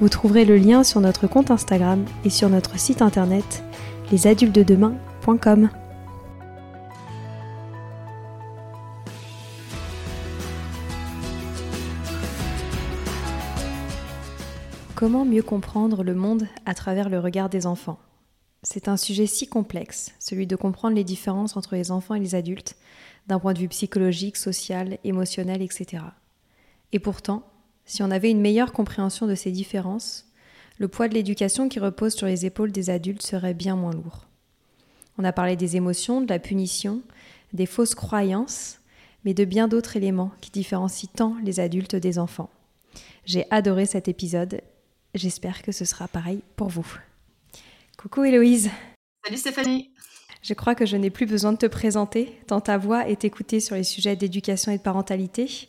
Vous trouverez le lien sur notre compte Instagram et sur notre site internet lesadultedemain.com. Comment mieux comprendre le monde à travers le regard des enfants? C'est un sujet si complexe, celui de comprendre les différences entre les enfants et les adultes, d'un point de vue psychologique, social, émotionnel, etc. Et pourtant, si on avait une meilleure compréhension de ces différences, le poids de l'éducation qui repose sur les épaules des adultes serait bien moins lourd. On a parlé des émotions, de la punition, des fausses croyances, mais de bien d'autres éléments qui différencient tant les adultes des enfants. J'ai adoré cet épisode, j'espère que ce sera pareil pour vous. Coucou Héloïse Salut Stéphanie Je crois que je n'ai plus besoin de te présenter, tant ta voix est écoutée sur les sujets d'éducation et de parentalité.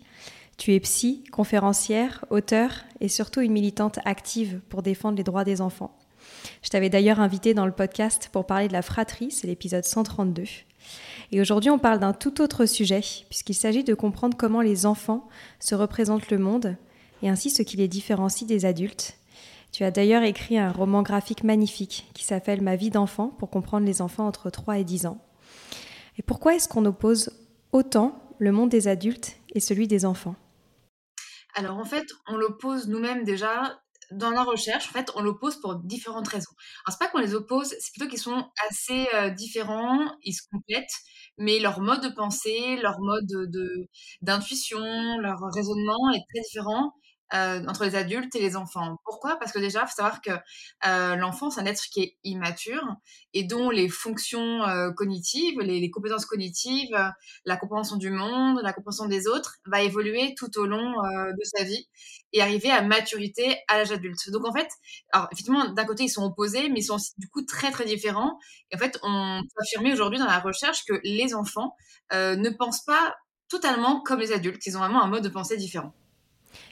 Tu es psy, conférencière, auteur et surtout une militante active pour défendre les droits des enfants. Je t'avais d'ailleurs invité dans le podcast pour parler de la fratrie, c'est l'épisode 132. Et aujourd'hui, on parle d'un tout autre sujet, puisqu'il s'agit de comprendre comment les enfants se représentent le monde et ainsi ce qui les différencie des adultes. Tu as d'ailleurs écrit un roman graphique magnifique qui s'appelle Ma vie d'enfant pour comprendre les enfants entre 3 et 10 ans. Et pourquoi est-ce qu'on oppose autant le monde des adultes et celui des enfants? Alors en fait, on l'oppose nous-mêmes déjà dans la recherche. En fait, on l'oppose pour différentes raisons. Alors c'est pas qu'on les oppose, c'est plutôt qu'ils sont assez euh, différents, ils se complètent, mais leur mode de pensée, leur mode de d'intuition, leur raisonnement est très différent. Euh, entre les adultes et les enfants. Pourquoi? Parce que déjà, il faut savoir que euh, l'enfant, c'est un être qui est immature et dont les fonctions euh, cognitives, les, les, compétences cognitives, la compréhension du monde, la compréhension des autres, va évoluer tout au long de sa vie et arriver à maturité à l'âge adulte. Donc en fait, alors effectivement, d'un côté, ils sont opposés, mais ils sont aussi, du coup très très différents. Et en fait, on peut affirmer aujourd'hui dans la recherche que les enfants ne pensent pas totalement comme les adultes. Ils ont vraiment un mode de pensée différent.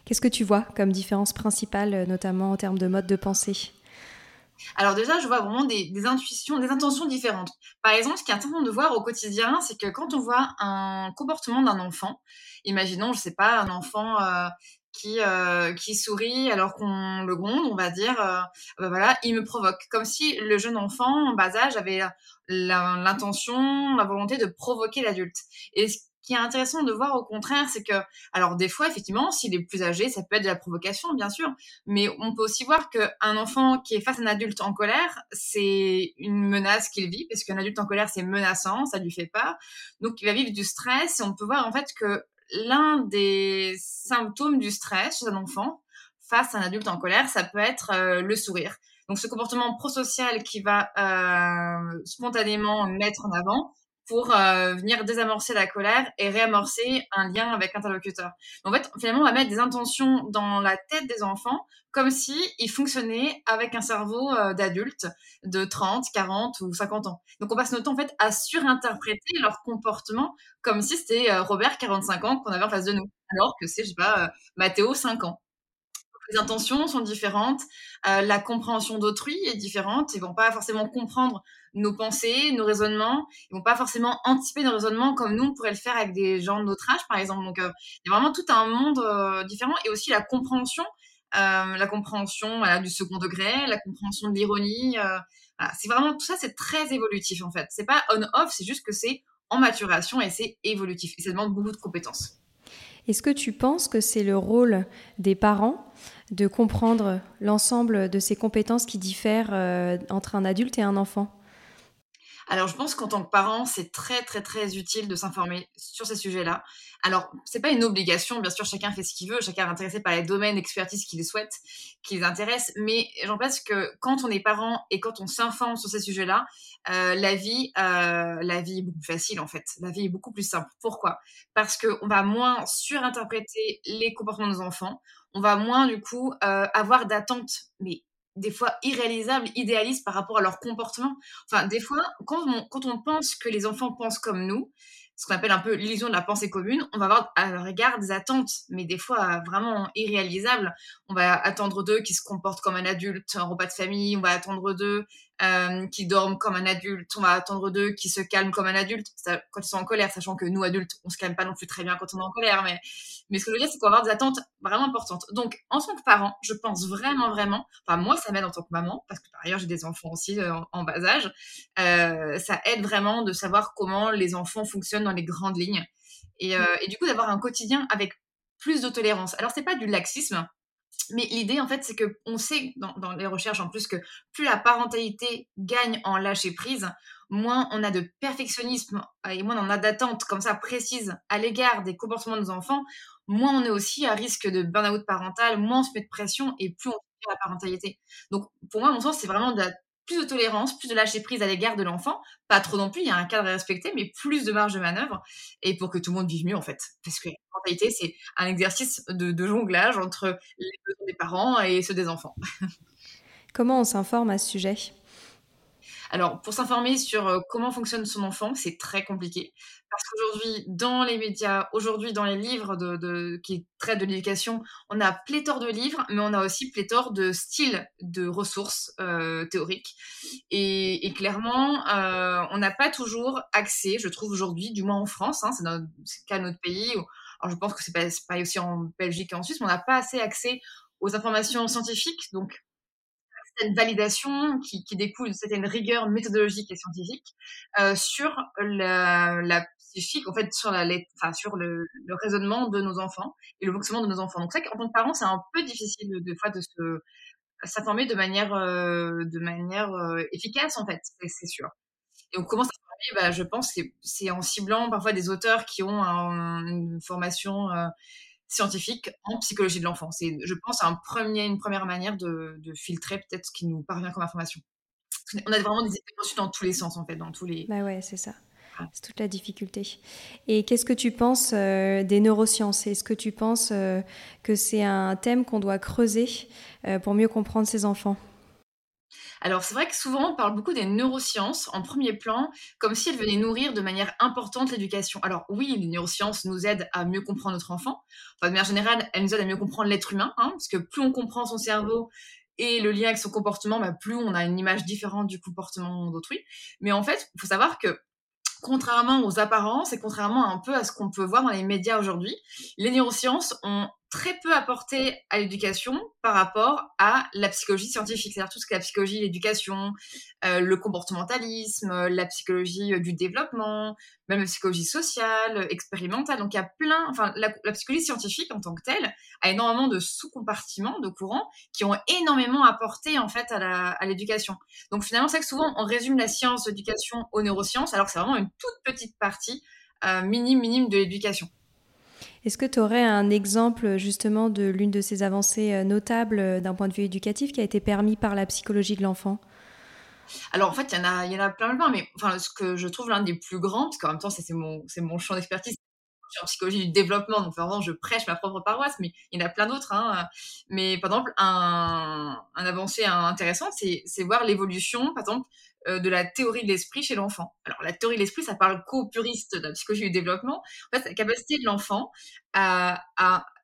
Qu'est-ce que tu vois comme différence principale, euh, notamment en termes de mode de pensée? Alors déjà, je vois vraiment des, intuitions, des intentions différentes. Par exemple, ce qui est intéressant de voir au quotidien, c'est que quand on voit un comportement d'un enfant, imaginons, je sais pas, un enfant euh, qui euh, qui sourit alors qu'on le gronde, on va dire, bah voilà, il me provoque, comme si le jeune enfant en bas âge avait l'intention, la volonté de provoquer l'adulte. Qui est intéressant de voir au contraire, c'est que, alors des fois, effectivement, s'il est plus âgé, ça peut être de la provocation, bien sûr, mais on peut aussi voir qu'un enfant qui est face à un adulte en colère, c'est une menace qu'il vit, parce qu'un adulte en colère, c'est menaçant, ça lui fait peur, donc il va vivre du stress, et on peut voir en fait que l'un des symptômes du stress chez un enfant, face à un adulte en colère, ça peut être euh, le sourire. Donc ce comportement prosocial qui va euh, spontanément mettre en avant, pour euh, venir désamorcer la colère et réamorcer un lien avec l'interlocuteur. En fait, finalement, on va mettre des intentions dans la tête des enfants comme si fonctionnaient avec un cerveau euh, d'adulte de 30, 40 ou 50 ans. Donc on passe notre temps en fait à surinterpréter leur comportement comme si c'était euh, Robert 45 ans qu'on avait en face de nous, alors que c'est je sais pas Mathéo 5 ans. Les intentions sont différentes, euh, la compréhension d'autrui est différente. Ils vont pas forcément comprendre nos pensées, nos raisonnements. Ils vont pas forcément anticiper nos raisonnements comme nous on pourrait le faire avec des gens de notre âge, par exemple. Donc, euh, il y a vraiment tout un monde euh, différent et aussi la compréhension, la compréhension du second degré, la compréhension de l'ironie. C'est vraiment tout ça, c'est très évolutif en fait. C'est pas on-off, c'est juste que c'est en maturation et c'est évolutif. Et ça demande beaucoup de compétences. Est-ce que tu penses que c'est le rôle des parents de comprendre l'ensemble de ces compétences qui diffèrent euh, entre un adulte et un enfant alors, je pense qu'en tant que parent, c'est très, très, très utile de s'informer sur ces sujets-là. Alors, c'est pas une obligation, bien sûr, chacun fait ce qu'il veut, chacun est intéressé par les domaines d'expertise qu'il souhaite, qui les intéressent, mais j'en que quand on est parent et quand on s'informe sur ces sujets-là, euh, la vie, euh, la vie est beaucoup plus facile, en fait. La vie est beaucoup plus simple. Pourquoi? Parce qu'on va moins surinterpréter les comportements de nos enfants, on va moins, du coup, euh, avoir d'attentes, mais des fois irréalisables, idéalistes par rapport à leur comportement. Enfin, des fois, quand on, quand on pense que les enfants pensent comme nous, ce qu'on appelle un peu l'illusion de la pensée commune, on va avoir à leur égard des attentes, mais des fois vraiment irréalisables. On va attendre d'eux qu'ils se comportent comme un adulte, un repas de famille, on va attendre d'eux euh, qui dorment comme un adulte, on va attendre d'eux qui se calment comme un adulte quand ils sont en colère, sachant que nous adultes, on se calme pas non plus très bien quand on est en colère, mais, mais ce que je veux dire, c'est qu'on va avoir des attentes vraiment importantes. Donc, en tant que parent, je pense vraiment, vraiment, enfin moi, ça m'aide en tant que maman, parce que par ailleurs, j'ai des enfants aussi euh, en, bas âge, euh, ça aide vraiment de savoir comment les enfants fonctionnent dans les grandes lignes, et, et du coup d'avoir un quotidien avec plus de tolérance. Alors, c'est pas du laxisme, mais l'idée, en fait, c'est que on sait dans, les recherches en plus que plus la parentalité gagne en lâcher prise, moins on a de perfectionnisme euh, et moins on a d'attentes comme ça précises à l'égard des comportements de nos enfants, moins on est aussi à risque de burn-out parental, moins on se met de pression et plus on fait la parentalité. Donc, pour moi, mon sens, c'est vraiment de la plus de tolérance, plus de lâcher prise à l'égard de l'enfant. Pas trop non plus, il y a un cadre à respecter, mais plus de marge de manœuvre et pour que tout le monde vive mieux en fait. Parce que la parentalité, c'est un exercice de, jonglage entre les besoins des parents et ceux des enfants. Comment on s'informe à ce sujet? Alors, pour s'informer sur comment fonctionne son enfant, c'est très compliqué. Parce qu'aujourd'hui, dans les médias, aujourd'hui, dans les livres qui traitent de l'éducation, on a pléthore de livres, mais on a aussi pléthore de styles de ressources théoriques. Et, clairement, on n'a pas toujours accès, je trouve aujourd'hui, du moins en France, hein, c'est le cas de notre pays. alors, je pense que c'est pas aussi en Belgique et en Suisse, mais on n'a pas assez accès aux informations scientifiques, donc certaine validation qui, découle de certaine rigueur méthodologique et scientifique euh, sur la, psychique, en fait, sur, la, sur le, raisonnement de nos enfants et le fonctionnement de nos enfants. Donc, c'est vrai qu'en tant que parent, c'est un peu difficile de, de se s'informer de manière, euh, de manière euh, efficace, en fait, c'est sûr. Et on commence à bah, je pense, c'est en ciblant parfois des auteurs qui ont une formation scientifique en psychologie de l'enfant. C'est, je pense, un premier, une première manière de, filtrer peut-être ce qui nous parvient comme information. On a vraiment des idées dans tous les sens, en fait, dans tous les... Bah ouais, c'est ça. C'est toute la difficulté. Et qu'est-ce que tu penses euh, des neurosciences? Est-ce que tu penses euh, que c'est un thème qu'on doit creuser euh, pour mieux comprendre ses enfants? Alors c'est vrai que souvent on parle beaucoup des neurosciences en premier plan, comme si elles venaient nourrir de manière importante l'éducation. Alors oui, les neurosciences nous aident à mieux comprendre notre enfant. de manière générale, elles nous aident à mieux comprendre l'être humain, hein, parce que plus on comprend son cerveau et le lien avec son comportement, bah, plus on a une image différente du comportement d'autrui. Mais en fait, il faut savoir que contrairement aux apparences et contrairement un peu à ce qu'on peut voir dans les médias aujourd'hui, les neurosciences ont très peu apporté à l'éducation par rapport à la psychologie scientifique, c'est-à-dire tout ce que la psychologie, l'éducation, euh, le comportementalisme, la psychologie euh, du développement, même la psychologie sociale, expérimentale. Donc il y a plein, enfin la, psychologie scientifique en tant que telle a énormément de sous-compartiments, de courants qui ont énormément apporté en fait à l'éducation. Donc finalement c'est que souvent on résume la science d'éducation aux neurosciences alors que c'est vraiment une toute petite partie euh, minime minime de l'éducation. Est-ce que tu aurais un exemple justement de l'une de ces avancées euh, notables euh, d'un point de vue éducatif qui a été permis par la psychologie de l'enfant? Alors en fait, il y en a, il y en plein, mais enfin, ce que je trouve l'un des plus grands, parce qu'en même temps, c'est mon champ d'expertise, en psychologie du développement, donc vraiment je prêche ma propre paroisse, mais il y en a plein d'autres. Hein. Mais par exemple, un, un avancé intéressant, c'est, c'est voir l'évolution, par exemple, euh, de la théorie de l'esprit chez l'enfant. Alors la théorie de l'esprit, ça parle qu'aux puristes de la psychologie du développement. En fait, la capacité de l'enfant à,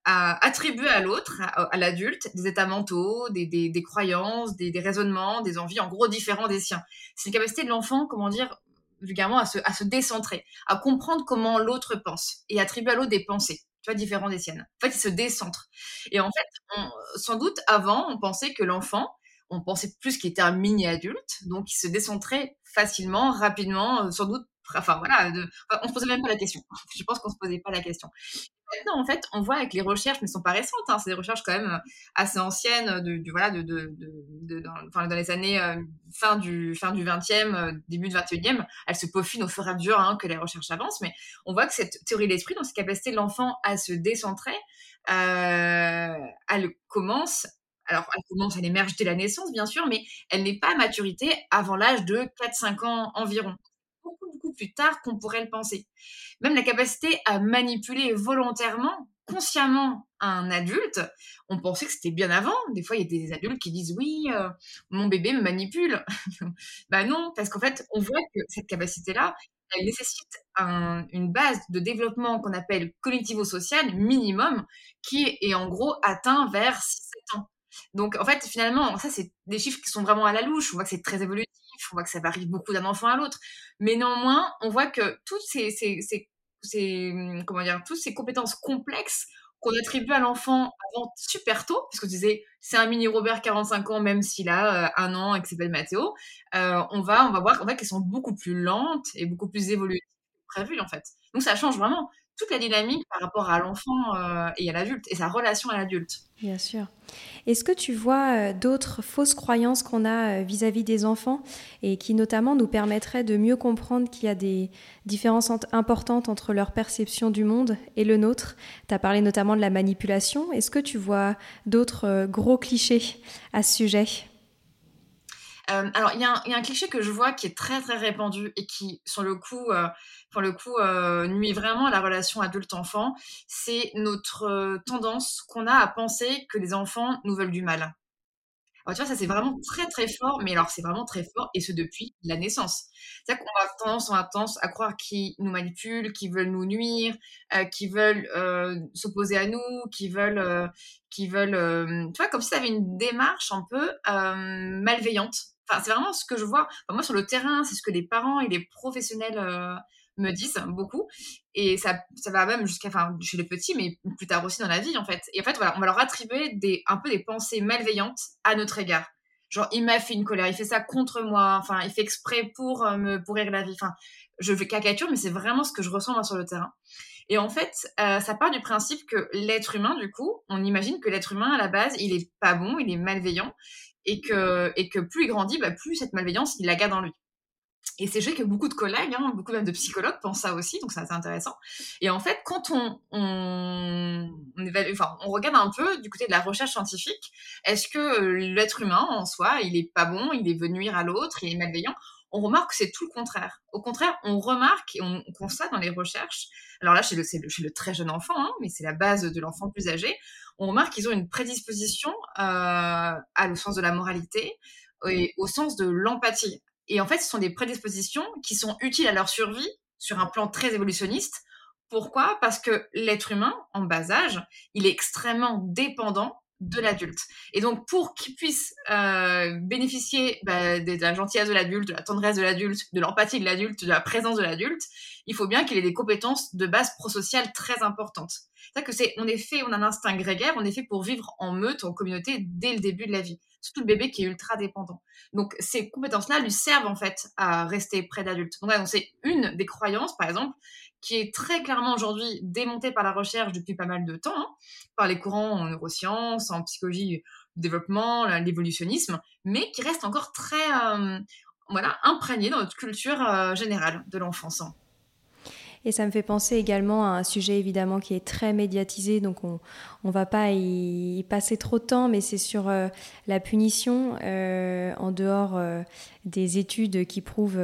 attribuer à l'autre, à, l'adulte, des états mentaux, des croyances, des, des, raisonnements, des envies, en gros, différents des siens. C'est une capacité de l'enfant, comment dire, vulgairement, à se, à se décentrer, à comprendre comment l'autre pense et attribuer à l'autre des pensées, tu vois, différents des siennes. En fait, il se décentre. Et en fait, sans doute, avant, on pensait que l'enfant, on pensait plus qu'il était un mini-adulte, donc il se décentrait facilement, rapidement, euh, sans doute enfin voilà, de, on se posait même pas la question. Je pense qu'on se posait pas la question. Maintenant, en fait, on voit avec les recherches, mais elles sont pas récentes, hein, c'est des recherches quand même assez anciennes, de, du voilà, de, de, de dans, enfin, dans les années euh, fin du fin du 20e, euh, début du 21e, elles se peaufinent au fur et à mesure hein, que les recherches avancent, mais on voit que cette théorie de l'esprit, donc cette capacité de l'enfant à se décentrer, euh, elle commence alors, elle commence, elle émerge dès la naissance, bien sûr, mais elle n'est pas à maturité avant l'âge de 4-5 ans environ plus tard qu'on pourrait le penser. Même la capacité à manipuler volontairement, consciemment un adulte, on pensait que c'était bien avant. Des fois, il y a des adultes qui disent oui, euh, mon bébé me manipule. bah non, parce qu'en fait, on voit que cette capacité-là, elle nécessite une base de développement qu'on appelle cognitivo-social minimum, qui est en gros atteint vers 6-7 ans. Donc, en fait, finalement, ça, c'est des chiffres qui sont vraiment à la louche. On voit que c'est très évolutif, on voit que ça varie beaucoup d'un enfant à l'autre. Mais néanmoins, on voit que toutes ces, hum, comment dire, toutes ces compétences complexes qu'on attribue à l'enfant avant super tôt, parce que tu disais, c'est un mini Robert 45 ans, même s'il a euh, un an et qu'il s'appelle Mathéo, euh, on, va, on va voir qu'elles sont beaucoup plus lentes et beaucoup plus évoluées que prévu, en fait. Donc ça change vraiment toute la dynamique par rapport à l'enfant euh, et à l'adulte et sa relation à l'adulte. Bien sûr. Est-ce que tu vois euh, d'autres fausses croyances qu'on a euh, vis-à-vis des enfants et qui notamment nous permettraient de mieux comprendre qu'il y a des différences importantes entre leur perception du monde et le nôtre? Tu as parlé notamment de la manipulation. Est-ce que tu vois d'autres gros clichés à ce sujet? Alors, il y, a un cliché que je vois qui est très très répandu et qui, sur le coup, pour le coup, euh, nuit vraiment à la relation adulte-enfant, c'est notre euh, tendance qu'on a à penser que les enfants nous veulent du mal. Alors, tu vois, ça c'est vraiment très très fort, mais alors c'est vraiment très fort, et ce depuis la naissance. C'est-à-dire qu'on a tendance, on à croire qu'ils nous manipulent, qu'ils veulent nous nuire, euh, qu'ils veulent s'opposer à nous, qu'ils veulent, qu'ils veulent, tu vois, comme si ça avait une démarche un peu malveillante. C'est vraiment ce que je vois. moi, sur le terrain, c'est ce que les parents et les professionnels me disent beaucoup. Et ça, ça va même jusqu'à, enfin, chez les petits, mais plus tard aussi dans la vie, en fait. Et en fait, voilà, on va leur attribuer des, un peu des pensées malveillantes à notre égard. Genre, il m'a fait une colère, il fait ça contre moi, enfin, il fait exprès pour euh, me pourrir la vie. Enfin, je fais cacature, mais c'est vraiment ce que je ressens moi sur le terrain. Et en fait, euh, ça part du principe que l'être humain, du coup, on imagine que l'être humain, à la base, il est pas bon, il est malveillant, et que, et que plus il grandit, bah, plus cette malveillance, il la garde en lui. Et c'est vrai que beaucoup de collègues, hein, beaucoup même de psychologues pensent ça aussi, donc c'est intéressant. Et en fait, quand on, on, enfin, on regarde un peu du côté de la recherche scientifique, est-ce que euh, l'être humain en soi, il est pas bon, il est venu nuire à l'autre, il est malveillant? On remarque que c'est tout le contraire. Au contraire, on remarque et on constate dans les recherches, alors là, chez le, chez le très jeune enfant, hein, mais c'est la base de l'enfant plus âgé, on remarque qu'ils ont une prédisposition euh, à le sens de la moralité et au sens de l'empathie. Et en fait, ce sont des prédispositions qui sont utiles à leur survie sur un plan très évolutionniste. Pourquoi? Parce que l'être humain, en bas âge, il est extrêmement dépendant de l'adulte. Et donc, pour qu'il puisse euh, bénéficier bah, de la gentillesse de l'adulte, de la tendresse de l'adulte, de l'empathie de l'adulte, de la présence de l'adulte, il faut bien qu'il ait des compétences de base prosociale très importantes. C'est-à-dire que c'est, on est fait, on a un instinct grégaire, on est fait pour vivre en meute, en communauté dès le début de la vie surtout le bébé qui est ultra dépendant. Donc ces compétences-là lui servent en fait à rester près d'adultes. Donc c'est une des croyances, par exemple, qui est très clairement aujourd'hui démontée par la recherche depuis pas mal de temps, hein, par les courants en neurosciences, en psychologie développement, l'évolutionnisme, mais qui reste encore très euh, voilà, imprégné dans notre culture euh, générale de l'enfance. Et ça me fait penser également à un sujet évidemment qui est très médiatisé, donc on ne va pas y passer trop de temps, mais c'est sur euh, la punition euh, en dehors euh, des études qui prouvent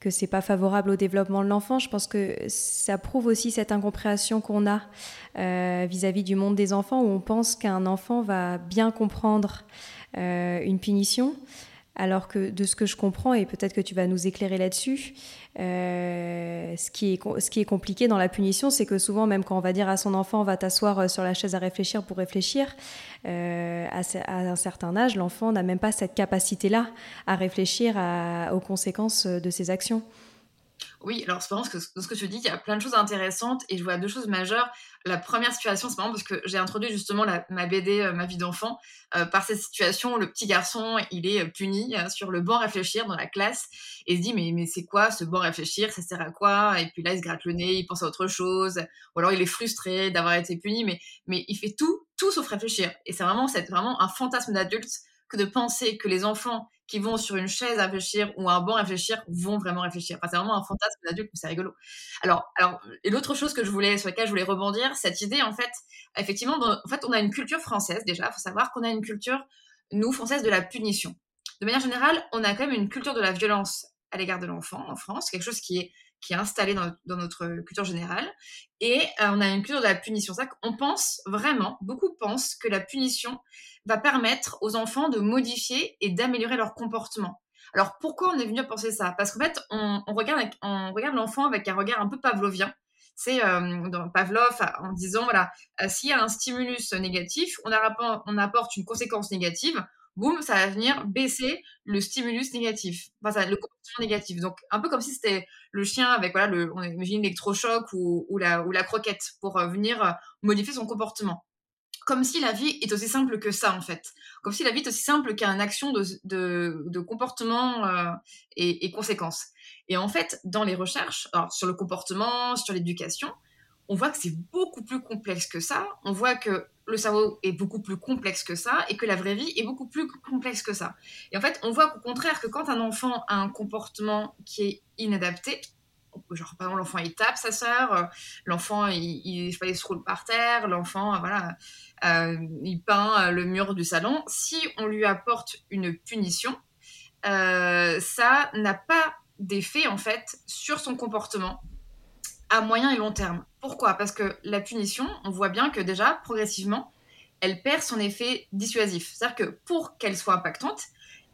que c'est pas favorable au développement de l'enfant. Je pense que ça prouve aussi cette incompréhension qu'on a vis-à-vis du monde des enfants, où on pense qu'un enfant va bien comprendre une punition Alors que de ce que je comprends, et peut-être que tu vas nous éclairer là-dessus, euh, ce, qui est, compliqué dans la punition, c'est que souvent, même quand on va dire à son enfant, va t'asseoir euh, sur la chaise à réfléchir pour réfléchir, euh, à, un certain âge, l'enfant n'a même pas cette capacité-là à réfléchir aux conséquences de ses actions. Oui, alors c'est parce que ce que tu dis, il y a plein de choses intéressantes et je vois deux choses majeures. La première situation, c'est marrant parce que j'ai introduit justement ma BD, euh, ma vie d'enfant, euh, par cette situation où le petit garçon, il est euh, puni sur le banc réfléchir dans la classe et se dit mais, mais c'est quoi ce banc réfléchir, ça sert à quoi? Et puis là, il se gratte le nez, il pense à autre chose, ou alors il est frustré d'avoir été puni, mais, mais il fait tout, tout sauf réfléchir. Et c'est vraiment, c'est vraiment un fantasme d'adulte que de penser que les enfants qui vont sur une chaise réfléchir ou un banc réfléchir vont vraiment réfléchir. Enfin, c'est vraiment un fantasme d'adulte, mais c'est rigolo. Alors, alors, et l'autre chose que je voulais, sur laquelle je voulais rebondir, cette idée, en fait, effectivement, en fait, on a une culture française déjà. Il faut savoir qu'on a une culture, nous, française, de la punition. De manière générale, on a quand même une culture de la violence à l'égard de l'enfant en France, quelque chose qui est qui est installé dans, notre culture générale. Et euh, on a une culture de la punition. C'est qu'on pense vraiment, beaucoup pensent que la punition va permettre aux enfants de modifier et d'améliorer leur comportement. Alors pourquoi on est venu à penser ça? Parce qu'en fait, on, regarde, on l'enfant avec un regard un peu pavlovien. C'est euh, dans Pavlov en disant voilà, euh, s'il y a un stimulus négatif, on, on apporte une conséquence négative boum, ça va venir baisser le stimulus négatif, enfin, le comportement négatif. Donc, un peu comme si c'était le chien avec, voilà, on imagine l'électrochoc ou, ou, la, ou la croquette pour euh, venir euh, modifier son comportement. Comme si la vie est aussi simple que ça, en fait. Comme si la vie est aussi simple qu'une action de, de, comportement euh, et, conséquences. Et en fait, dans les recherches, sur le comportement, sur l'éducation, on voit que c'est beaucoup plus complexe que ça. On voit que le cerveau est beaucoup plus complexe que ça et que la vraie vie est beaucoup plus complexe que ça. Et en fait, on voit qu'au contraire que quand un enfant a un comportement qui est inadapté, genre par exemple l'enfant il tape sa sœur, euh, l'enfant il, il, se roule par terre, l'enfant euh, voilà, euh, il peint le mur du salon, si on lui apporte une punition, ça n'a pas d'effet en fait sur son comportement à moyen et long terme. Pourquoi? Parce que la punition, on voit bien que déjà, progressivement, elle perd son effet dissuasif. C'est-à-dire que pour qu'elle soit impactante,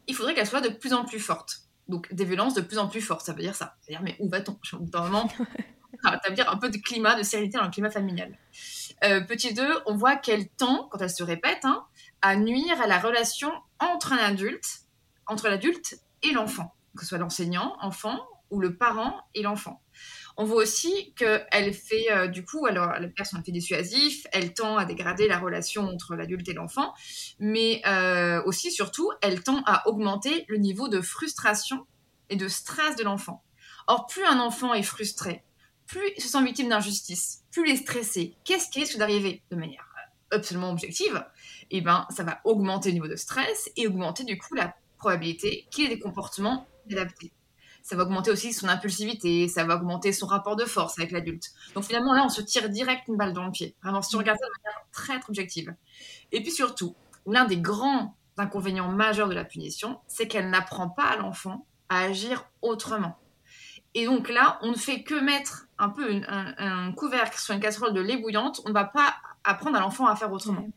il faudrait qu'elle soit de plus en plus forte. Donc des violences de plus en plus fortes, ça veut dire ça. C'est-à-dire, mais où va-t-on? Normalement, ça veut dire un peu de climat, de sérénité dans le climat familial. Euh, petit 2, on voit qu'elle tend, quand elle se répète, hein, à nuire à la relation entre un adulte, entre l'adulte et l'enfant, que ce soit l'enseignant, enfant, ou le parent et l'enfant. On voit aussi qu'elle fait, euh, du coup, alors la personne fait dissuasif, elle tend à dégrader la relation entre l'adulte et l'enfant, mais euh, aussi, surtout, elle tend à augmenter le niveau de frustration et de stress de l'enfant. Or, plus un enfant est frustré, plus il se sent victime d'injustice, plus il est stressé, qu'est-ce qui risque d'arriver de manière absolument objective? Eh bien, ça va augmenter le niveau de stress et augmenter, du coup, la probabilité qu'il ait des comportements adaptés ça va augmenter aussi son impulsivité, ça va augmenter son rapport de force avec l'adulte. Donc finalement, là, on se tire direct une balle dans le pied. Vraiment, si on regarde ça de manière très, très objective. Et puis surtout, l'un des grands inconvénients majeurs de la punition, c'est qu'elle n'apprend pas à l'enfant à agir autrement. Et donc là, on ne fait que mettre un peu un, couvercle sur une casserole de lait bouillante, on ne va pas apprendre à l'enfant à faire autrement.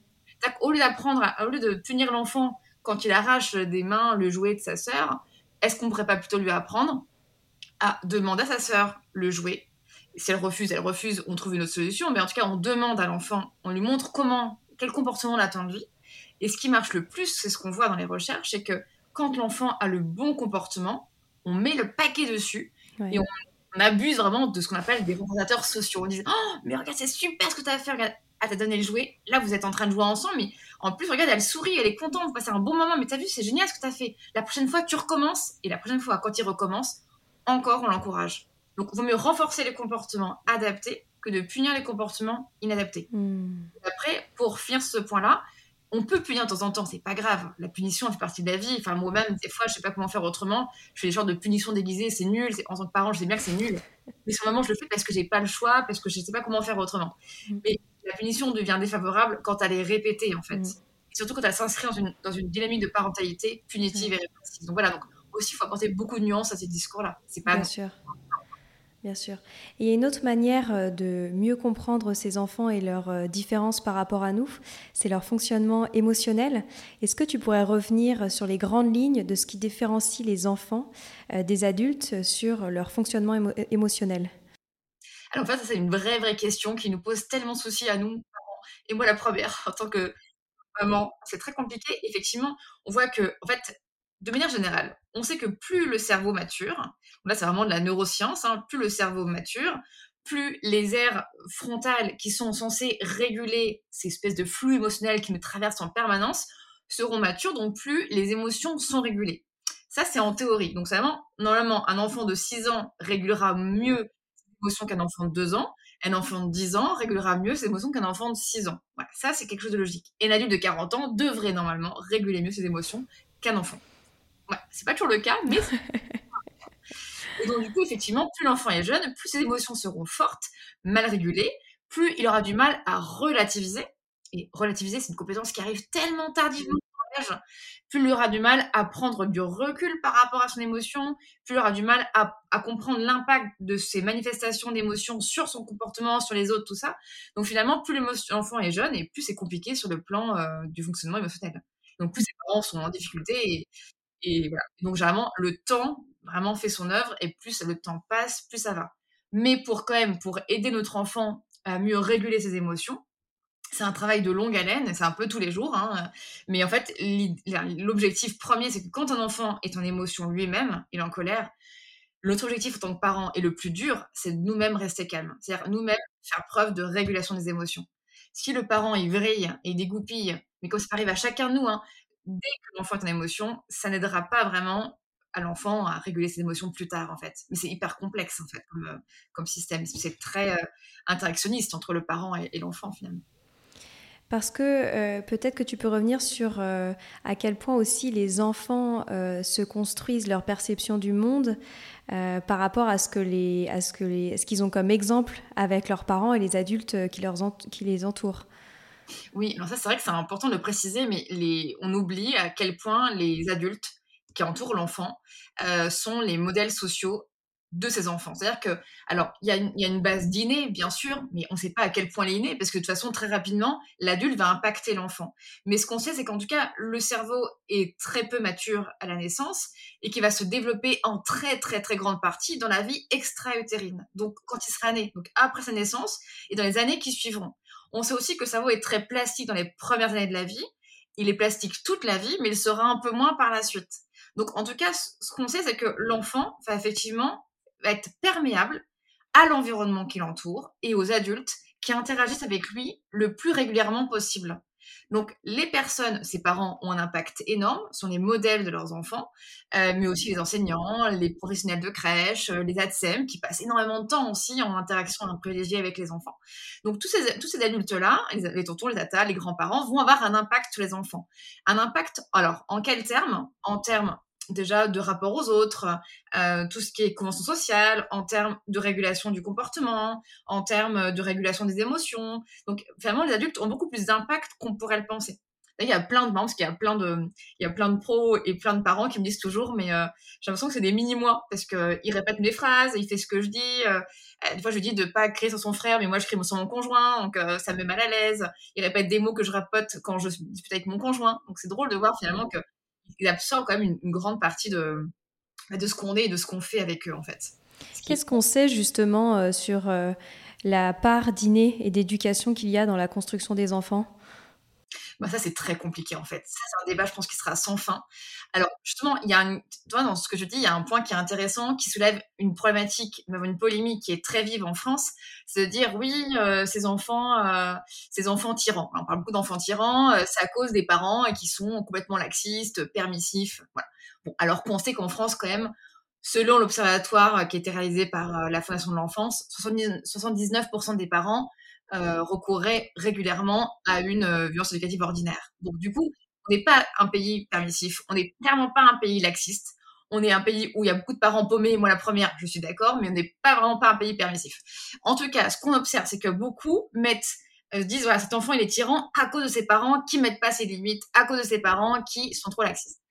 Au lieu d'apprendre, au lieu de punir l'enfant quand il arrache des mains le jouet de sa sœur, est-ce qu'on pourrait pas plutôt lui apprendre à demander à sa sœur le jouet? Si elle refuse, elle refuse, on trouve une autre solution, mais en tout cas, on demande à l'enfant, on lui montre comment, quel comportement on attend de lui. Et ce qui marche le plus, c'est ce qu'on voit dans les recherches, c'est que quand l'enfant a le bon comportement, on met le paquet dessus et on, abuse vraiment de ce qu'on appelle des compensateur sociaux. On dit Oh, mais regarde, c'est super ce que tu as fait, regarde, elle t'a donné le jouet. Là, vous êtes en train de jouer ensemble, mais en plus, regarde, elle sourit, elle est contente, vous passez un bon moment. Mais t'as vu, c'est génial ce que t'as fait. La prochaine fois, tu recommences. Et la prochaine fois, quand il recommence, encore, on l'encourage. Donc, il vaut mieux renforcer les comportements adaptés que de punir les comportements inadaptés. Hmm. Après, pour finir ce point-là, on peut punir de temps en temps, c'est pas grave. La punition, fait partie de la vie. Enfin, moi-même, des fois, je sais pas comment faire autrement. Je fais des genres de punitions déguisées, c'est nul. En tant que parent, je sais bien que c'est nul. Mais sur le moment, je le fais parce que j'ai pas le choix, parce que je sais pas comment faire autrement. Hmm. Mais la punition devient défavorable quand elle est répétée, en fait. Mm. Et surtout quand elle s'inscrit dans une, dans une, dynamique de parentalité punitive mm. et répressive. Donc voilà, donc aussi, il faut apporter beaucoup de nuances à ces discours-là. C'est pas. Bien sûr. Bien sûr. Et il y a une autre manière euh, de mieux comprendre ces enfants et leurs euh, différences par rapport à nous, c'est leur fonctionnement émotionnel. Est-ce que tu pourrais revenir sur les grandes lignes de ce qui différencie les enfants euh, des adultes sur leur fonctionnement émotionnel? Alors en fait, c'est une vraie, vraie question qui nous pose tellement de soucis à nous, et moi la première, en tant que maman. C'est très compliqué. Effectivement, on voit que, en fait, de manière générale, on sait que plus le cerveau mature, là c'est vraiment de la neuroscience, hein, plus le cerveau mature, plus les aires frontales qui sont censées réguler ces espèces de flux émotionnels qui nous traversent en permanence seront matures, donc plus les émotions sont régulées. Ça, c'est en théorie. Donc, vraiment, normalement, un enfant de 6 ans régulera mieux émotions qu'un enfant de 2 ans. Un enfant de 10 ans régulera mieux ses émotions qu'un enfant de 6 ans. Voilà, ça, c'est quelque chose de logique. Et un adulte de 40 ans devrait normalement réguler mieux ses émotions qu'un enfant. Ouais, c'est pas toujours le cas, mais. Et donc, du coup, effectivement, plus l'enfant est jeune, plus ses émotions seront fortes, mal régulées, plus il aura du mal à relativiser. Et relativiser, c'est une compétence qui arrive tellement tardivement Plus il aura du mal à prendre du recul par rapport à son émotion, plus il aura du mal à, comprendre l'impact de ses manifestations d'émotions sur son comportement, sur les autres, tout ça. Donc finalement, plus l'enfant est jeune et plus c'est compliqué sur le plan euh, du fonctionnement émotionnel. Donc plus ses parents sont en difficulté et. Donc, généralement, le temps vraiment fait son œuvre et plus le temps passe, plus ça va. Mais pour quand même, pour aider notre enfant à mieux réguler ses émotions, c'est un travail de longue haleine, c'est un peu tous les jours. Hein. Mais en fait, l'objectif premier, c'est que quand un enfant est en émotion lui-même, il est en colère, notre objectif en tant que parent et le plus dur, c'est de nous-mêmes rester calmes. C'est-à-dire nous-mêmes faire preuve de régulation des émotions. Si le parent, il vrille et il dégoupille, mais comme ça arrive à chacun de nous, hein, dès que l'enfant est en émotion, ça n'aidera pas vraiment à l'enfant à réguler ses émotions plus tard, en fait. Mais c'est hyper complexe, en fait, comme, euh, système. C'est très euh, interactionniste entre le parent et, l'enfant, finalement. Parce que euh, peut-être que tu peux revenir sur à quel point aussi les enfants se construisent leur perception du monde par rapport à ce que que les, qu'ils ont comme exemple avec leurs parents et les adultes qui, leur qui les entourent. Oui, alors ça c'est vrai que c'est important de préciser, mais les, on oublie à quel point les adultes qui entourent l'enfant euh, sont les modèles sociaux de ces enfants. C'est-à-dire que, alors, il y, a une base d'inné, bien sûr, mais on ne sait pas à quel point elle est innée, parce que de toute façon, très rapidement, l'adulte va impacter l'enfant. Mais ce qu'on sait, c'est qu'en tout cas, le cerveau est très peu mature à la naissance et qui va se développer en très, très, très grande partie dans la vie extra-utérine. Donc, quand il sera né, donc après sa naissance et dans les années qui suivront. On sait aussi que le cerveau est très plastique dans les premières années de la vie. Il est plastique toute la vie, mais il sera un peu moins par la suite. Donc, en tout cas, ce qu'on sait, c'est que l'enfant va effectivement être perméable à l'environnement qui l'entoure et aux adultes qui interagissent avec lui le plus régulièrement possible. Donc, les personnes, ses parents ont un impact énorme, sont les modèles de leurs enfants, euh, mais aussi les enseignants, les professionnels de crèche, euh, les ADSEM, qui passent énormément de temps aussi en interaction privilégiée avec les enfants. Donc, tous ces, adultes-là, les, les, tontons, les tatas, les grands-parents, vont avoir un impact sur les enfants. Un impact, alors, en quels termes? En termes déjà de rapport aux autres, euh, tout ce qui est convention sociale, en termes de régulation du comportement, en termes de régulation des émotions. Donc, vraiment, les adultes ont beaucoup plus d'impact qu'on pourrait le penser. il y a plein de parce qu'il y a plein de, il y a plein de pros et plein de parents qui me disent toujours, mais euh, j'ai l'impression que c'est des mini-moi parce qu'ils répètent mes phrases, ils font ce que je dis. Euh, des fois, je dis de pas crier sur son frère, mais moi, je crie sur mon conjoint, donc ça me met mal à l'aise. Ils répètent des mots que je rapote quand je discute avec mon conjoint. Donc, c'est drôle de voir finalement que il absorbe quand même une, grande partie de, de ce qu'on est et de ce qu'on fait avec eux, en fait. Qu'est-ce qu'on sait justement euh, sur euh, la part d'inné et d'éducation qu'il y a dans la construction des enfants? Bah ça c'est très compliqué en fait. C'est un débat je pense qui sera sans fin. Alors justement, il y a toi, dans ce que je dis, il y a un point qui est intéressant, qui soulève une problématique, une polémique qui est très vive en France, c'est de dire oui, euh, ces enfants, euh, ces enfants tyrans. on parle beaucoup d'enfants tyrans, euh, c'est à cause des parents qui sont complètement laxistes, permissifs. Bon, alors qu'on sait qu'en France quand même, selon l'observatoire qui a été réalisé par la Fondation de l'enfance, 79% des parents euh, recourraient régulièrement à une euh, violence éducative ordinaire. Donc du coup, on n'est pas un pays permissif, on n'est clairement pas un pays laxiste. On est un pays où il y a beaucoup de parents paumés, moi la première, je suis d'accord, mais on n'est pas vraiment pas un pays permissif. En tout cas, ce qu'on observe, c'est que beaucoup mettent euh, disent voilà cet enfant il est tyran à cause de ses parents qui mettent pas ses limites, à cause de ses parents qui sont trop laxistes.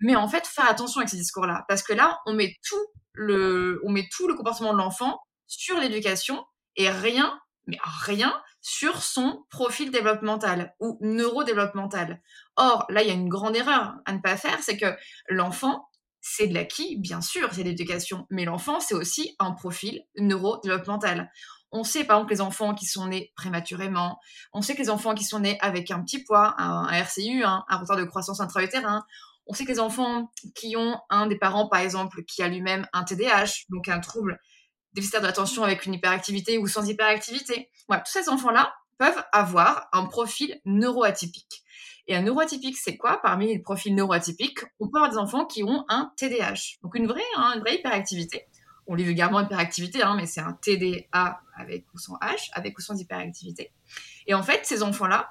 Mais en fait, faire attention avec ces discours-là, parce que là, on met tout le, on met tout le comportement de l'enfant sur l'éducation et rien, mais rien sur son profil développemental ou neurodéveloppemental. Or, là, il y a une grande erreur à ne pas faire, c'est que l'enfant, c'est de l'acquis, bien sûr, c'est l'éducation, mais l'enfant, c'est aussi un profil neurodéveloppemental. On sait par exemple les enfants qui sont nés prématurément, on sait que les enfants qui sont nés avec un petit poids, un, RCU, un retard de croissance intra-utérin, on sait que les enfants qui ont un des parents, par exemple, qui a lui-même un TDAH, donc un trouble déficitaire de avec une hyperactivité ou sans hyperactivité, voilà, tous ces enfants-là peuvent avoir un profil neuroatypique. Et un neuroatypique, c'est quoi? Parmi les profils neuroatypiques, on peut avoir des enfants qui ont un TDAH, donc une vraie, hein, une vraie hyperactivité. On lit vulgairement hyperactivité, hein, mais c'est un TDA avec ou sans H, avec ou sans hyperactivité. Et en fait, ces enfants-là,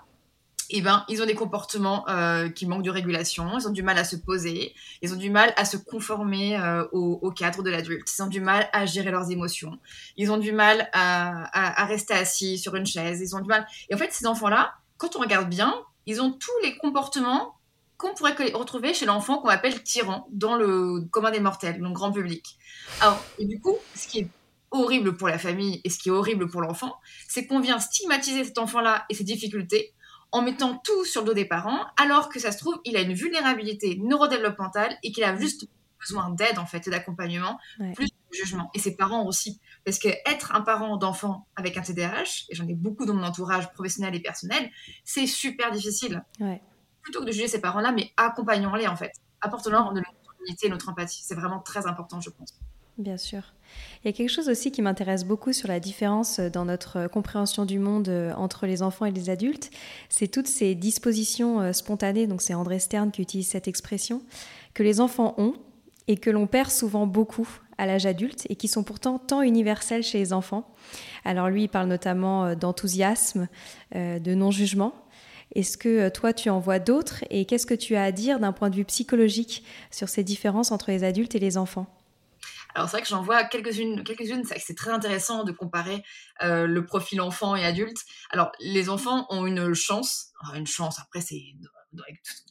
eh ben, ils ont des comportements euh, qui manquent de régulation, ils ont du mal à se poser, ils ont du mal à se conformer euh, au, cadre de l'adulte, ils ont du mal à gérer leurs émotions, ils ont du mal à, rester assis sur une chaise, ils ont du mal. Et en fait, ces enfants-là, quand on regarde bien, ils ont tous les comportements qu'on pourrait retrouver chez l'enfant qu'on appelle tyran dans le commun des mortels, le grand public. Alors, du coup, ce qui est horrible pour la famille et ce qui est horrible pour l'enfant, c'est qu'on vient stigmatiser cet enfant-là et ses difficultés en mettant tout sur le dos des parents, alors que ça se trouve, il a une vulnérabilité neurodéveloppementale et qu'il a juste besoin d'aide en fait et d'accompagnement, plus de jugement. Et ses parents aussi, parce que être un parent d'enfant avec un TDAH, et j'en ai beaucoup dans mon entourage professionnel et personnel, c'est super difficile. Plutôt que de juger ces parents-là, mais accompagnons-les en fait, apportons-leur notre unité, notre empathie. C'est vraiment très important, je pense. Bien sûr. Il y a quelque chose aussi qui m'intéresse beaucoup sur la différence dans notre compréhension du monde euh, entre les enfants et les adultes. C'est toutes ces dispositions euh, spontanées, donc c'est André Stern qui utilise cette expression, que les enfants ont et que l'on perd souvent beaucoup à l'âge adulte et qui sont pourtant tant universelles chez les enfants. Alors lui, il parle notamment euh, d'enthousiasme, de non-jugement. Est-ce que toi, tu en vois d'autres et qu'est-ce que tu as à dire d'un point de vue psychologique sur ces différences entre les adultes et les enfants? Alors c'est vrai que j'en vois quelques-unes, quelques-unes. C'est très intéressant de comparer euh, le profil enfant et adulte. Alors les enfants ont une chance, une chance. Après c'est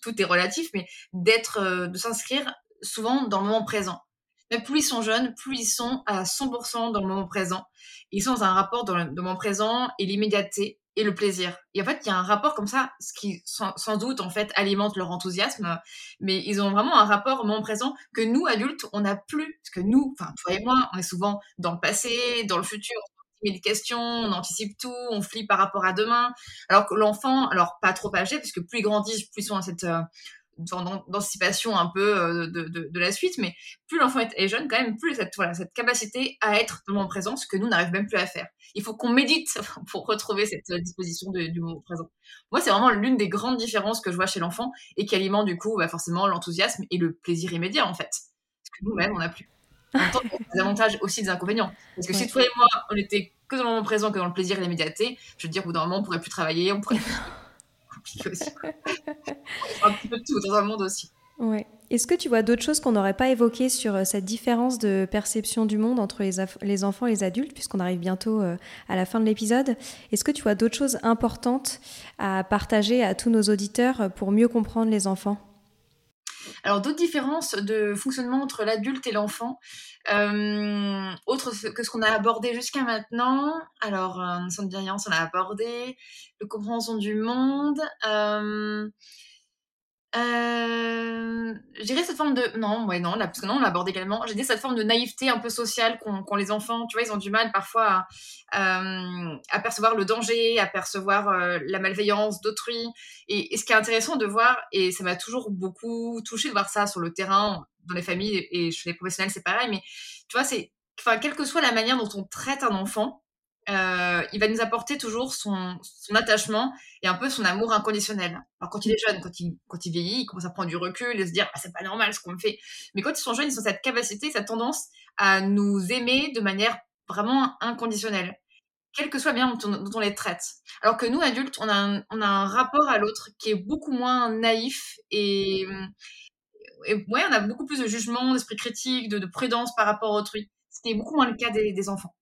tout est relatif, mais d'être, euh, de s'inscrire souvent dans le moment présent. Mais plus ils sont jeunes, plus ils sont à 100% dans le moment présent. Ils sont dans un rapport dans le moment présent et l'immédiateté et le plaisir. Et en fait, il y a un rapport comme ça, ce qui sans, doute en fait alimente leur enthousiasme, mais ils ont vraiment un rapport au moment présent que nous adultes on n'a plus, parce que nous, enfin toi et moi, on est souvent dans le passé, dans le futur, on des questions, on anticipe tout, on flippe par rapport à demain, alors que l'enfant, alors pas trop âgé, parce que plus ils grandissent, plus ils sont dans cette euh, d'anticipation un peu euh, de, de, de, la suite, mais plus l'enfant est, jeune, quand même, plus cette, voilà, cette capacité à être dans le moment présent, ce que nous n'arrivons même plus à faire. Il faut qu'on médite pour retrouver cette euh, disposition du moment présent. Moi, c'est vraiment l'une des grandes différences que je vois chez l'enfant et qui alimente du coup bah, forcément l'enthousiasme et le plaisir immédiat en fait. Parce que nous-mêmes, on n'a plus. En même temps, il y a des avantages aussi des inconvénients. Parce que si toi et moi, on était que dans le moment présent, que dans le plaisir et l'immédiateté, je veux dire, au bout d'un moment, on pourrait plus travailler, on pourrait. un petit peu tout dans un monde aussi. Ouais. Est-ce que tu vois d'autres choses qu'on n'aurait pas évoquées sur euh, cette différence de perception du monde entre les, les enfants et les adultes, puisqu'on arrive bientôt euh, à la fin de l'épisode? Est-ce que tu vois d'autres choses importantes à partager à tous nos auditeurs pour mieux comprendre les enfants? Alors d'autres différences de fonctionnement entre l'adulte et l'enfant, euh, autre que ce qu'on a abordé jusqu'à maintenant. Alors, euh, de bienveillance, on a abordé, le compréhension du monde. Euh, euh, je dirais cette forme de non ouais non non on l'a abordé également. J'ai dit cette forme de naïveté un peu sociale qu'ont les enfants. Tu vois ils ont du mal parfois à, euh, percevoir le danger à percevoir euh, la malveillance d'autrui. Et, et, ce qui est intéressant de voir et ça m'a toujours beaucoup touché de voir ça sur le terrain dans les familles et chez les professionnels c'est pareil mais tu vois c'est enfin quelle que soit la manière dont on traite un enfant euh, il va nous apporter toujours son, attachement et un peu son amour inconditionnel. Alors quand il est jeune, quand il, vieillit, il commence à prendre du recul et se dire ah, c'est pas normal ce qu'on me fait. Mais quand ils sont jeunes, ils ont cette capacité, cette tendance à nous aimer de manière vraiment inconditionnelle, quelle que soit bien dont on, les traite. Alors que nous adultes, on a un, rapport à l'autre qui est beaucoup moins naïf et, ouais, on a beaucoup plus de jugement, d'esprit critique, de, de, prudence par rapport à autrui. Ce qui est beaucoup moins le cas des enfants.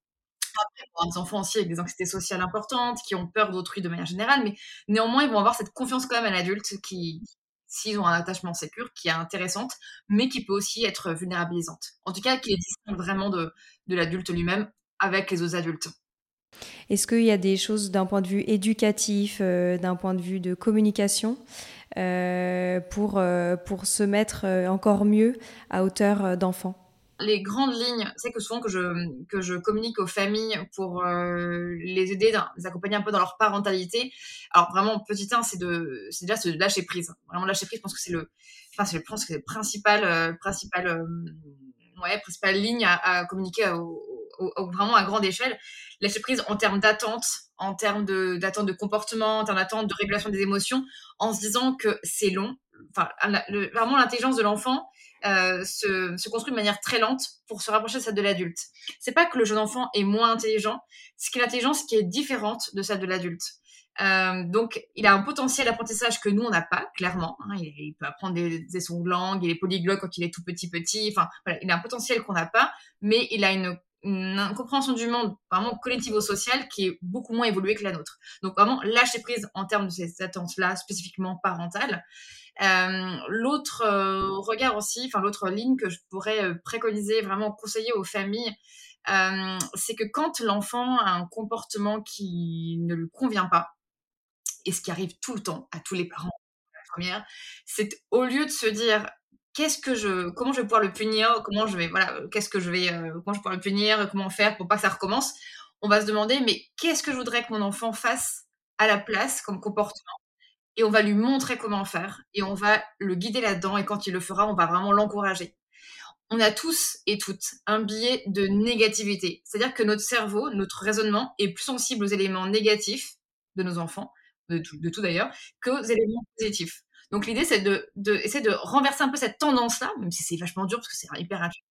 Après, pour des enfants aussi avec des anxiétés sociales importantes, qui ont peur d'autrui de manière générale, mais néanmoins, ils vont avoir cette confiance quand même à l'adulte qui, s'ils ont un attachement sécure, qui est intéressante, mais qui peut aussi être vulnérabilisante. En tout cas, qui les distingue vraiment de, de l'adulte lui-même, avec les autres adultes. Est-ce qu'il y a des choses d'un point de vue éducatif, euh, d'un point de vue de communication, euh, pour, euh, pour se mettre encore mieux à hauteur d'enfants les grandes lignes, c'est que souvent que je, que je communique aux familles pour les aider, les accompagner un peu dans leur parentalité. Alors vraiment, petit 1, c'est de, c'est déjà se lâcher prise. Vraiment lâcher prise, je pense que c'est le, enfin, le principal, principal, ouais, principale ligne à, à communiquer au, vraiment à grande échelle, lâcher prise en termes d'attente, en termes d'attente de, comportement, en termes d'attente de régulation des émotions, en se disant que c'est long. Enfin, vraiment l'intelligence de l'enfant euh, se, se, construit de manière très lente pour se rapprocher de celle de l'adulte. C'est pas que le jeune enfant est moins intelligent, c'est une intelligence qui est différente de celle de l'adulte. Euh, donc, il a un potentiel d'apprentissage que nous, on n'a pas, clairement. Hein. il, peut apprendre des, des sons de langue, il est polyglotte quand il est tout petit petit. Enfin, il a un potentiel qu'on n'a pas, mais il a une une compréhension du monde vraiment collectivo-sociale qui est beaucoup moins évoluée que la nôtre. Donc vraiment lâcher prise en termes de ces attentes-là, spécifiquement parentales. Euh, l'autre euh, regard aussi, enfin l'autre ligne que je pourrais euh, préconiser, vraiment conseiller aux familles, c'est que quand l'enfant a un comportement qui ne lui convient pas, et ce qui arrive tout le temps à tous les parents, c'est au lieu de se dire qu'est-ce que je, comment je vais pouvoir le punir, comment je vais, voilà, qu'est-ce que je vais, euh, comment je vais le punir, comment faire pour pas que ça recommence. On va se demander, mais qu'est-ce que je voudrais que mon enfant fasse à la place comme comportement? Et on va lui montrer comment faire et on va le guider là-dedans. Et quand il le fera, on va vraiment l'encourager. On a tous et toutes un biais de négativité. C'est-à-dire que notre cerveau, notre raisonnement est plus sensible aux éléments négatifs de nos enfants, de tout, de tout d'ailleurs, qu'aux éléments positifs. Donc l'idée, c'est de, de, essayer de renverser un peu cette tendance-là, même si c'est vachement dur parce que c'est hyper intuitif,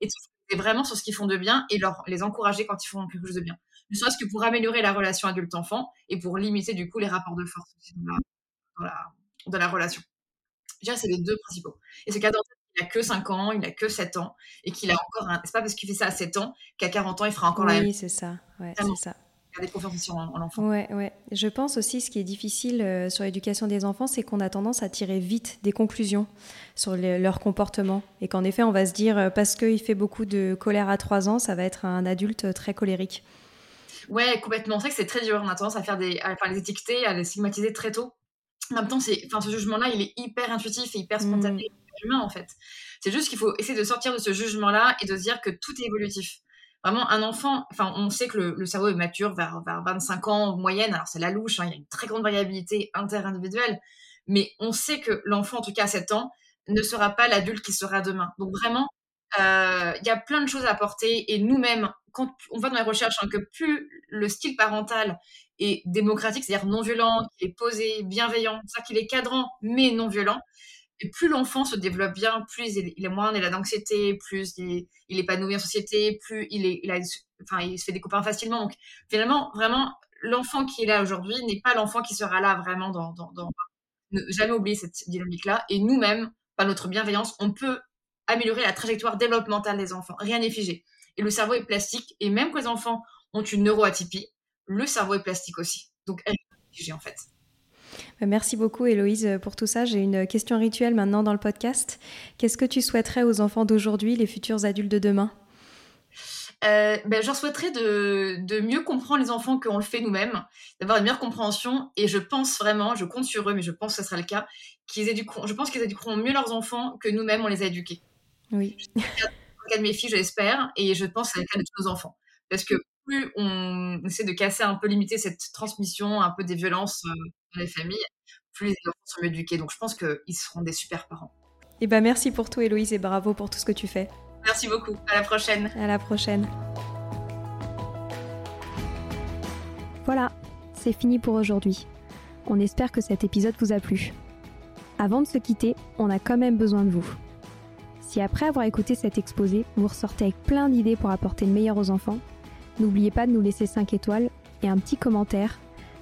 et de vraiment sur ce qu'ils font de bien et leur, les encourager quand ils font quelque chose de bien. Ne serait-ce que pour améliorer la relation adulte-enfant et pour limiter du coup les rapports de force dans la, dans la, relation. Déjà, c'est les deux principaux. Et ce cas il n'a que 5 ans, il n'a que 7 ans, et qu'il a encore un. C'est pas parce qu'il fait ça à 7 ans qu'à 40 ans, il fera encore la même Oui, c'est ça. Ouais, c'est ça confiance en, en l'enfant. Ouais, ouais. Je pense aussi ce qui est difficile euh, sur l'éducation des enfants, c'est qu'on a tendance à tirer vite des conclusions sur leur comportement. Et qu'en effet, on va se dire, euh, parce qu'il fait beaucoup de colère à 3 ans, ça va être un adulte euh, très colérique. Ouais, complètement. C'est vrai que c'est très dur. On a tendance à faire des, à les étiqueter, à les stigmatiser très tôt. En même temps, c'est, enfin, ce jugement-là, il est hyper intuitif et hyper spontané, mmh. hyper humain en fait. C'est juste qu'il faut essayer de sortir de ce jugement-là et de se dire que tout est évolutif vraiment un enfant, enfin on sait que le, cerveau est mature vers, vers 25 ans en moyenne, alors c'est la louche, hein, il y a une très grande variabilité inter-individuelle, mais on sait que l'enfant, en tout cas à 7 ans, ne sera pas l'adulte qui sera demain. Donc vraiment, euh, il y a plein de choses à apporter. Et nous-mêmes, quand on va dans les recherches, hein, que plus le style parental est démocratique, c'est-à-dire non violent, posé, bienveillant, c'est-à-dire qu'il est cadrant mais non violent, et plus l'enfant se développe bien, plus il, est moins il a d'anxiété, plus il, il, épanouit en société, plus il, est, se fait des copains facilement. Donc finalement, vraiment, l'enfant qui est là aujourd'hui n'est pas l'enfant qui sera là vraiment dans, dans. Ne jamais oublier cette dynamique-là. Et nous-mêmes, par notre bienveillance, on peut améliorer la trajectoire développementale des enfants. Rien n'est figé. Et le cerveau est plastique. Et même quand les enfants ont une neuroatypie, le cerveau est plastique aussi. Donc, elle est figée en fait. Bah, merci beaucoup Héloïse pour tout ça. J'ai une question rituelle maintenant dans le podcast. Qu'est-ce que tu souhaiterais aux enfants d'aujourd'hui, les futurs adultes de demain? Euh, ben, je leur souhaiterais de, de, mieux comprendre les enfants qu'on le fait nous-mêmes, d'avoir une meilleure compréhension. Et je pense vraiment, je compte sur eux, mais je pense que ce sera le cas, qu'ils éduqueront, je pense qu'ils éduqueront mieux leurs enfants que nous-mêmes on les a éduqués. Oui. C'est le cas de mes filles, j'espère, et je pense que c'est le cas de tous nos enfants. Parce que plus on essaie de casser un peu, limiter cette transmission un peu des violences euh, dans les familles, plus les enfants sont mieux éduqués. Donc je pense qu'ils seront des super parents. Et eh ben merci pour tout Héloïse et bravo pour tout ce que tu fais. Merci beaucoup. À la prochaine. À la prochaine. Voilà, c'est fini pour aujourd'hui. On espère que cet épisode vous a plu. Avant de se quitter, on a quand même besoin de vous. Si après avoir écouté cet exposé, vous ressortez avec plein d'idées pour apporter le meilleur aux enfants, n'oubliez pas de nous laisser 5 étoiles et un petit commentaire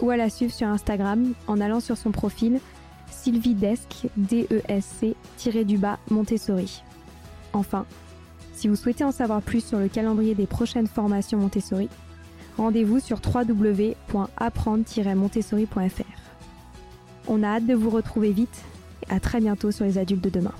ou à la suivre sur Instagram en allant sur son profil sylvidesc, D-E-S-C, Montessori. Enfin, si vous souhaitez en savoir plus sur le calendrier des prochaines formations Montessori, rendez-vous sur www.apprendre-montessori.fr. On a hâte de vous retrouver vite et à très bientôt sur les adultes de demain.